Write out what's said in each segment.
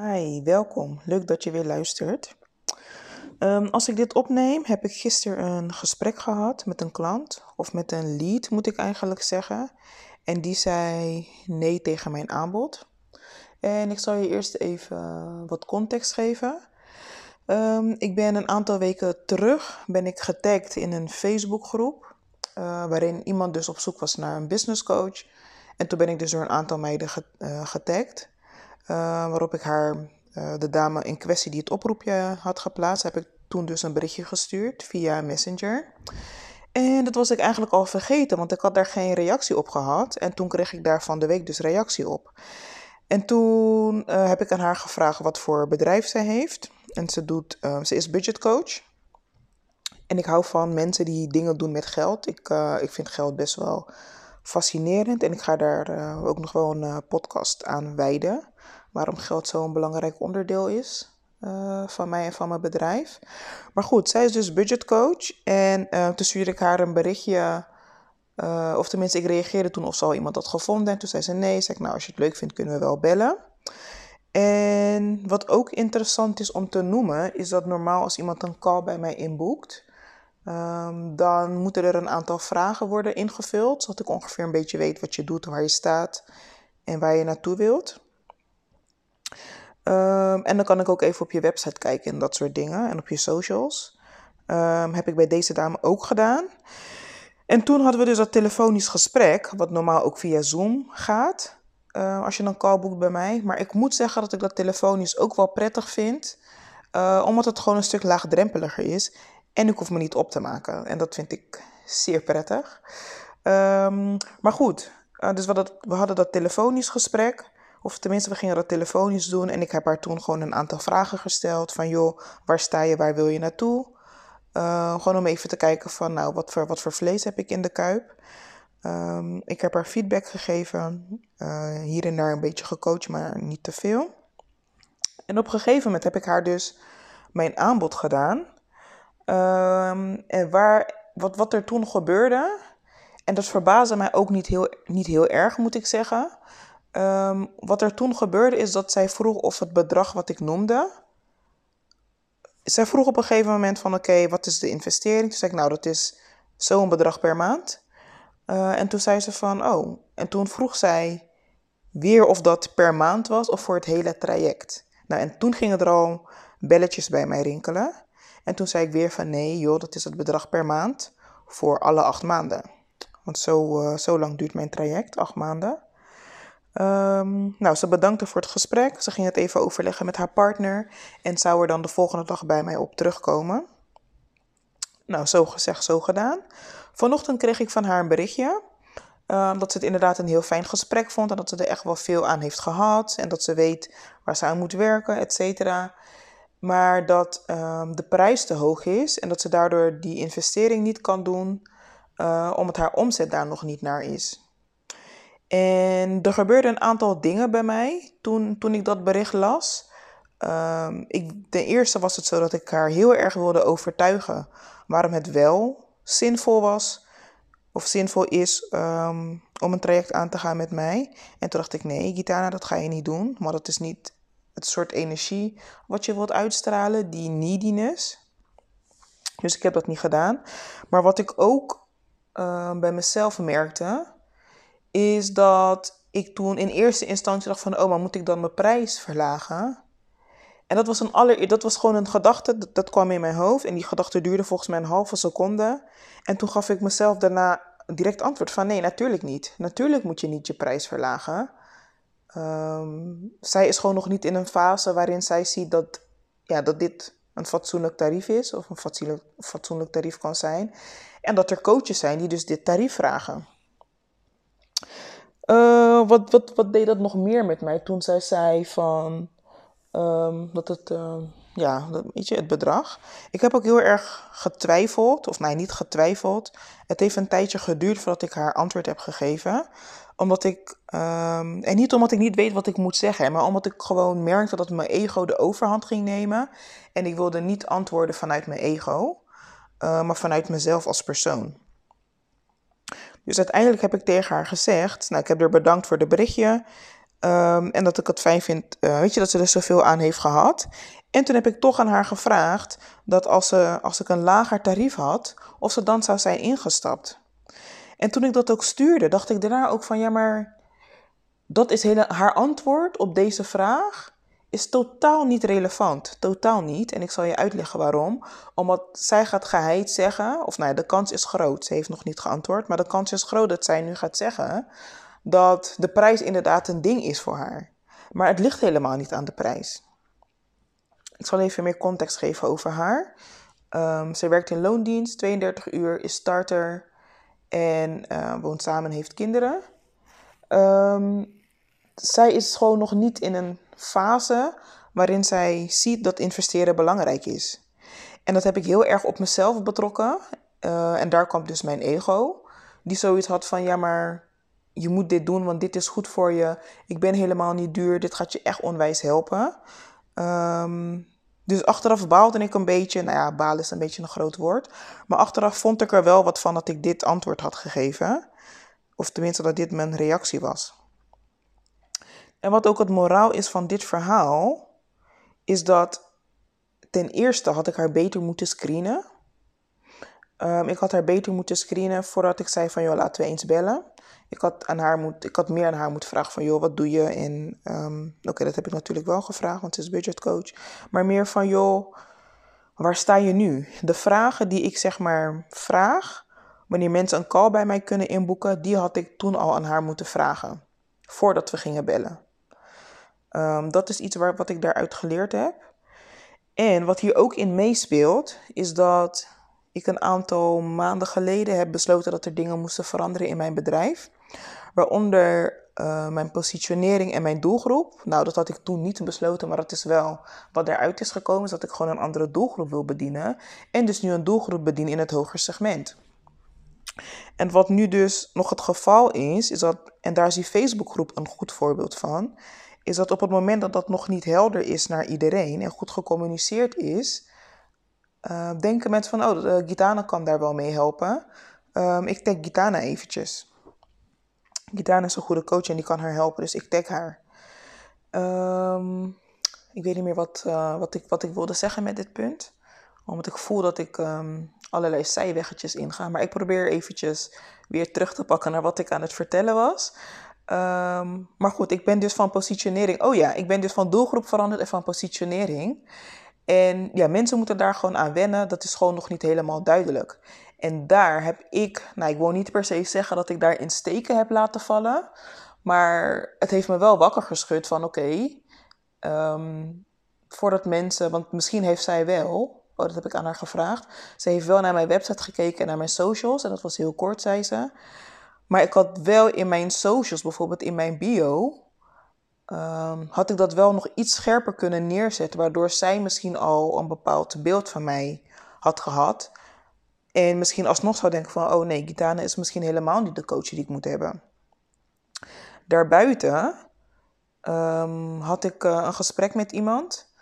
Hi, welkom. Leuk dat je weer luistert. Ehm, als ik dit opneem, heb ik gisteren een gesprek gehad met een klant, of met een lead moet ik eigenlijk zeggen. En die zei nee tegen mijn aanbod. En ik zal je eerst even wat context geven. Ehm, ik ben een aantal weken terug ben ik getagd in een Facebookgroep, uh, waarin iemand dus op zoek was naar een business coach. En toen ben ik dus door een aantal meiden uh, getagd. Uh, waarop ik haar, uh, de dame in kwestie die het oproepje had geplaatst, heb ik toen dus een berichtje gestuurd via Messenger. En dat was ik eigenlijk al vergeten, want ik had daar geen reactie op gehad. En toen kreeg ik daar van de week dus reactie op. En toen uh, heb ik aan haar gevraagd wat voor bedrijf zij heeft. En ze, doet, ze is budgetcoach. En ik hou van mensen die dingen doen met geld. Ik, ik vind geld best wel fascinerend. En ik ga daar ook nog wel een podcast aan wijden waarom geld zo'n belangrijk onderdeel is uh, van mij en van mijn bedrijf. Maar goed, zij is dus budgetcoach. En uh, toen stuurde ik haar een berichtje. Uh, of tenminste, ik reageerde toen of ze al iemand had gevonden. En toen zei ze nee. Zeg ik, nou, als je het leuk vindt, kunnen we wel bellen. En wat ook interessant is om te noemen, is dat normaal als iemand een call bij mij inboekt, um, dan moeten er een aantal vragen worden ingevuld, zodat ik ongeveer een beetje weet wat je doet, waar je staat en waar je naartoe wilt. Um, en dan kan ik ook even op je website kijken en dat soort dingen. En op je socials. Um, heb ik bij deze dame ook gedaan. En toen hadden we dus dat telefonisch gesprek, wat normaal ook via Zoom gaat. Uh, als je een call boekt bij mij. Maar ik moet zeggen dat ik dat telefonisch ook wel prettig vind. Uh, omdat het gewoon een stuk laagdrempeliger is. En ik hoef me niet op te maken. En dat vind ik zeer prettig. Um, maar goed, uh, dus we hadden dat telefonisch gesprek. Of tenminste, we gingen dat telefonisch doen. En ik heb haar toen gewoon een aantal vragen gesteld. Van joh, waar sta je, waar wil je naartoe? Uh, gewoon om even te kijken van, nou, wat voor, wat voor vlees heb ik in de kuip? Um, ik heb haar feedback gegeven. Uh, hier en daar een beetje gecoacht, maar niet te veel. En op een gegeven moment heb ik haar dus mijn aanbod gedaan. Um, en waar, wat, wat er toen gebeurde. En dat verbaasde mij ook niet heel, niet heel erg, moet ik zeggen. Um, wat er toen gebeurde is dat zij vroeg of het bedrag wat ik noemde. Zij vroeg op een gegeven moment van oké, wat is de investering? Toen zei ik nou dat is zo'n bedrag per maand. Uh, en toen zei ze van oh. En toen vroeg zij weer of dat per maand was of voor het hele traject. Nou en toen gingen er al belletjes bij mij rinkelen. En toen zei ik weer van nee joh, dat is het bedrag per maand voor alle acht maanden. Want zo, uh, zo lang duurt mijn traject, acht maanden. Um, nou, ze bedankte voor het gesprek. Ze ging het even overleggen met haar partner en zou er dan de volgende dag bij mij op terugkomen. Nou, zo gezegd, zo gedaan. Vanochtend kreeg ik van haar een berichtje. Uh, dat ze het inderdaad een heel fijn gesprek vond en dat ze er echt wel veel aan heeft gehad. En dat ze weet waar ze aan moet werken, et cetera. Maar dat um, de prijs te hoog is en dat ze daardoor die investering niet kan doen, uh, omdat haar omzet daar nog niet naar is. En er gebeurden een aantal dingen bij mij toen, toen ik dat bericht las. Um, ik, ten eerste was het zo dat ik haar heel erg wilde overtuigen waarom het wel zinvol was of zinvol is um, om een traject aan te gaan met mij. En toen dacht ik, nee, Gitana, dat ga je niet doen. Maar dat is niet het soort energie wat je wilt uitstralen, die neediness. Dus ik heb dat niet gedaan. Maar wat ik ook uh, bij mezelf merkte, is dat ik toen in eerste instantie dacht van, oh, maar moet ik dan mijn prijs verlagen? En dat was, een aller, dat was gewoon een gedachte, dat, dat kwam in mijn hoofd. En die gedachte duurde volgens mij een halve seconde. En toen gaf ik mezelf daarna direct antwoord van, nee, natuurlijk niet. Natuurlijk moet je niet je prijs verlagen. Um, zij is gewoon nog niet in een fase waarin zij ziet dat, ja, dat dit een fatsoenlijk tarief is. Of een fatsoenlijk, fatsoenlijk tarief kan zijn. En dat er coaches zijn die dus dit tarief vragen. Uh, wat, wat, wat deed dat nog meer met mij toen zij zei van um, dat het, uh, ja, weet je, het bedrag. Ik heb ook heel erg getwijfeld, of nee, niet getwijfeld. Het heeft een tijdje geduurd voordat ik haar antwoord heb gegeven. Omdat ik, um, en niet omdat ik niet weet wat ik moet zeggen, maar omdat ik gewoon merkte dat mijn ego de overhand ging nemen. En ik wilde niet antwoorden vanuit mijn ego, uh, maar vanuit mezelf als persoon. Dus uiteindelijk heb ik tegen haar gezegd, nou ik heb er bedankt voor de berichtje. Ehm, en dat ik het fijn vind, uh, weet je, dat ze er zoveel aan heeft gehad. En toen heb ik toch aan haar gevraagd dat als, ze, als ik een lager tarief had, of ze dan zou zijn ingestapt. En toen ik dat ook stuurde, dacht ik daarna ook van ja, maar dat is hele, haar antwoord op deze vraag is totaal niet relevant. Totaal niet. En ik zal je uitleggen waarom. Omdat zij gaat geheid zeggen, of nou de kans is groot. Ze heeft nog niet geantwoord, maar de kans is groot dat zij nu gaat zeggen dat de prijs inderdaad een ding is voor haar. Maar het ligt helemaal niet aan de prijs. Ik zal even meer context geven over haar. Um, ze werkt in loondienst, 32 uur, is starter en uh, woont samen en heeft kinderen. Um, zij is gewoon nog niet in een fase waarin zij ziet dat investeren belangrijk is. En dat heb ik heel erg op mezelf betrokken. Uh, en daar kwam dus mijn ego, die zoiets had van: ja, maar je moet dit doen, want dit is goed voor je. Ik ben helemaal niet duur, dit gaat je echt onwijs helpen. Um, dus achteraf baalde ik een beetje. Nou ja, baal is een beetje een groot woord. Maar achteraf vond ik er wel wat van dat ik dit antwoord had gegeven. Of tenminste dat dit mijn reactie was. En wat ook het moraal is van dit verhaal, is dat ten eerste had ik haar beter moeten screenen. Um, ik had haar beter moeten screenen voordat ik zei van joh, laten we eens bellen. Ik had, aan haar moet, ik had meer aan haar moeten vragen van joh, wat doe je? En um, oké, dat heb ik natuurlijk wel gevraagd, want ze is budgetcoach. Maar meer van joh, waar sta je nu? De vragen die ik zeg maar vraag, wanneer mensen een call bij mij kunnen inboeken, die had ik toen al aan haar moeten vragen. Voordat we gingen bellen. Um, dat is iets waar, wat ik daaruit geleerd heb. En wat hier ook in meespeelt, is dat ik een aantal maanden geleden heb besloten dat er dingen moesten veranderen in mijn bedrijf. Waaronder uh, mijn positionering en mijn doelgroep. Nou, dat had ik toen niet besloten, maar dat is wel wat eruit is gekomen. Is dat ik gewoon een andere doelgroep wil bedienen. En dus nu een doelgroep bedienen in het hoger segment. En wat nu dus nog het geval is, is dat, en daar is die Facebookgroep een goed voorbeeld van, is dat op het moment dat dat nog niet helder is naar iedereen en goed gecommuniceerd is, uh, denken mensen van, oh, Gitana kan daar wel mee helpen. Um, ik tag Gitana eventjes. Gitana is een goede coach en die kan haar helpen, dus ik tag haar. Um, ik weet niet meer wat, uh, wat, ik, wat ik wilde zeggen met dit punt. Omdat ik voel dat ik um, allerlei zijweggetjes inga. Maar ik probeer eventjes weer terug te pakken naar wat ik aan het vertellen was. Um, maar goed, ik ben dus van positionering. Oh ja, ik ben dus van doelgroep veranderd en van positionering. En ja, mensen moeten daar gewoon aan wennen. Dat is gewoon nog niet helemaal duidelijk. En daar heb ik, nou ik wil niet per se zeggen dat ik daar in steken heb laten vallen. Maar het heeft me wel wakker geschud van oké, um, voordat mensen, want misschien heeft zij wel, oh dat heb ik aan haar gevraagd. Ze heeft wel naar mijn website gekeken en naar mijn socials en dat was heel kort, zei ze. Maar ik had wel in mijn socials, bijvoorbeeld in mijn bio, um, had ik dat wel nog iets scherper kunnen neerzetten, waardoor zij misschien al een bepaald beeld van mij had gehad. En misschien alsnog zou denken van, oh nee, Gitana is misschien helemaal niet de coach die ik moet hebben. Daarbuiten um, had ik uh, een gesprek met iemand,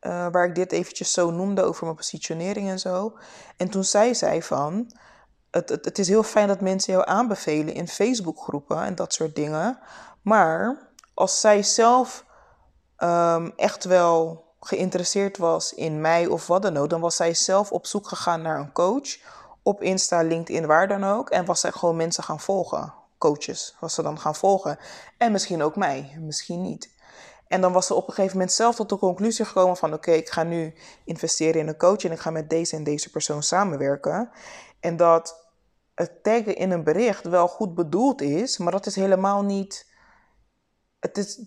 uh, waar ik dit eventjes zo noemde over mijn positionering en zo. En toen zei zij van, het, het, is heel fijn dat mensen jou aanbevelen in Facebookgroepen en dat soort dingen. Maar als zij zelf um, echt wel geïnteresseerd was in mij of wat dan ook, dan was zij zelf op zoek gegaan naar een coach. Op Insta, LinkedIn, waar dan ook. En was zij gewoon mensen gaan volgen. Coaches was ze dan gaan volgen. En misschien ook mij, misschien niet. En dan was ze op een gegeven moment zelf tot de conclusie gekomen van... oké, ik ga nu investeren in een coach en ik ga met deze en deze persoon samenwerken. En dat het taggen in een bericht wel goed bedoeld is, maar dat is helemaal niet het is,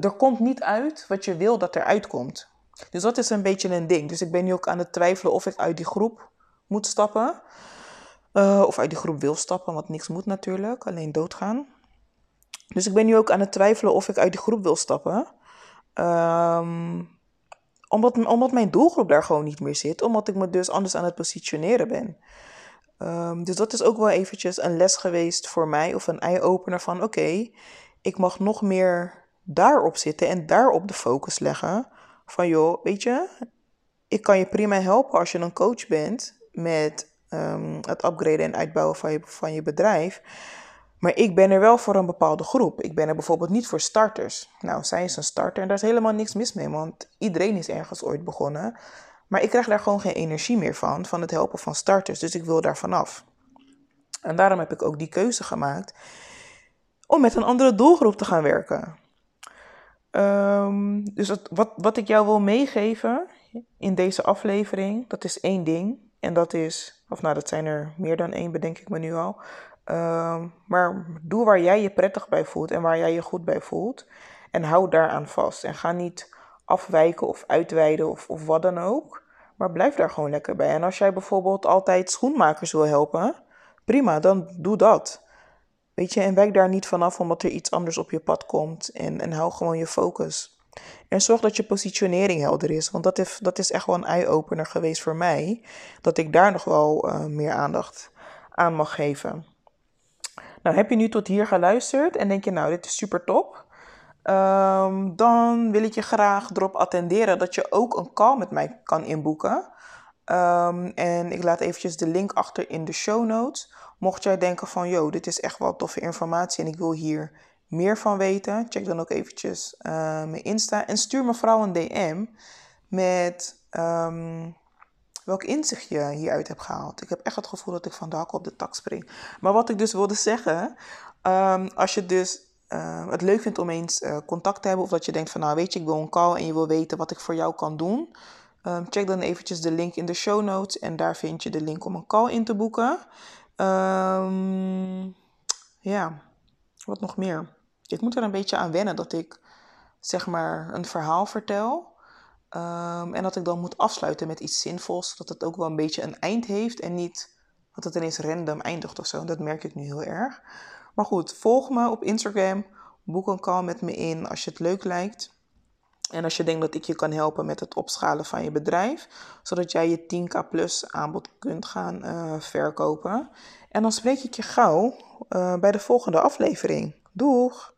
er komt niet uit wat je wil dat er uitkomt. Dus dat is een beetje een ding. Dus ik ben nu ook aan het twijfelen of ik uit die groep moet stappen. Uh, of uit die groep wil stappen, want niks moet natuurlijk, alleen doodgaan. Dus ik ben nu ook aan het twijfelen of ik uit die groep wil stappen. Um, omdat, omdat mijn doelgroep daar gewoon niet meer zit. Omdat ik me dus anders aan het positioneren ben. Um, dus dat is ook wel eventjes een les geweest voor mij. Of een eye-opener van oké, ik mag nog meer daarop zitten en daarop de focus leggen. Van joh, weet je, ik kan je prima helpen als je een coach bent met um, het upgraden en uitbouwen van je, van je bedrijf. Maar ik ben er wel voor een bepaalde groep. Ik ben er bijvoorbeeld niet voor starters. Nou, zij is een starter en daar is helemaal niks mis mee, want iedereen is ergens ooit begonnen. Maar ik krijg daar gewoon geen energie meer van, van het helpen van starters. Dus ik wil daar vanaf. En daarom heb ik ook die keuze gemaakt om met een andere doelgroep te gaan werken. Um, dus wat, wat ik jou wil meegeven in deze aflevering, dat is één ding. En dat is, of nou, dat zijn er meer dan één, bedenk ik me nu al. Um, maar doe waar jij je prettig bij voelt en waar jij je goed bij voelt. En hou daaraan vast. En ga niet afwijken of uitweiden of, of wat dan ook. Maar blijf daar gewoon lekker bij. En als jij bijvoorbeeld altijd schoenmakers wil helpen, prima, dan doe dat. Weet je, en wijk daar niet vanaf omdat er iets anders op je pad komt. En, en hou gewoon je focus. En zorg dat je positionering helder is. Want dat is, dat is echt wel een eye-opener geweest voor mij. Dat ik daar nog wel uh, meer aandacht aan mag geven. Nou, heb je nu tot hier geluisterd en denk je, nou, dit is super top. Um, dan wil ik je graag erop attenderen dat je ook een call met mij kan inboeken. Um, en ik laat eventjes de link achter in de show notes. Mocht jij denken van, yo, dit is echt wel toffe informatie en ik wil hier meer van weten, check dan ook eventjes uh, mijn Insta en stuur me vooral een DM met um, welk inzicht je hieruit hebt gehaald. Ik heb echt het gevoel dat ik van de hak op de tak spring. Maar wat ik dus wilde zeggen, als je dus uh, het leuk vindt om eens uh, contact te hebben of dat je denkt van, nou weet je, ik wil een call en je wil weten wat ik voor jou kan doen. Um, check dan eventjes de link in de show notes en daar vind je de link om een call in te boeken. Um, ja, wat nog meer? Ik moet er een beetje aan wennen dat ik zeg maar een verhaal vertel. Um, en dat ik dan moet afsluiten met iets zinvols. Dat het ook wel een beetje een eind heeft en niet dat het ineens random eindigt of zo. Dat merk ik nu heel erg. Maar goed, volg me op Instagram. Boek een call met me in als je het leuk lijkt. En als je denkt dat ik je kan helpen met het opschalen van je bedrijf, zodat jij je 10k plus aanbod kunt gaan uh, verkopen. En dan spreek ik je gauw uh, bij de volgende aflevering. Doeg!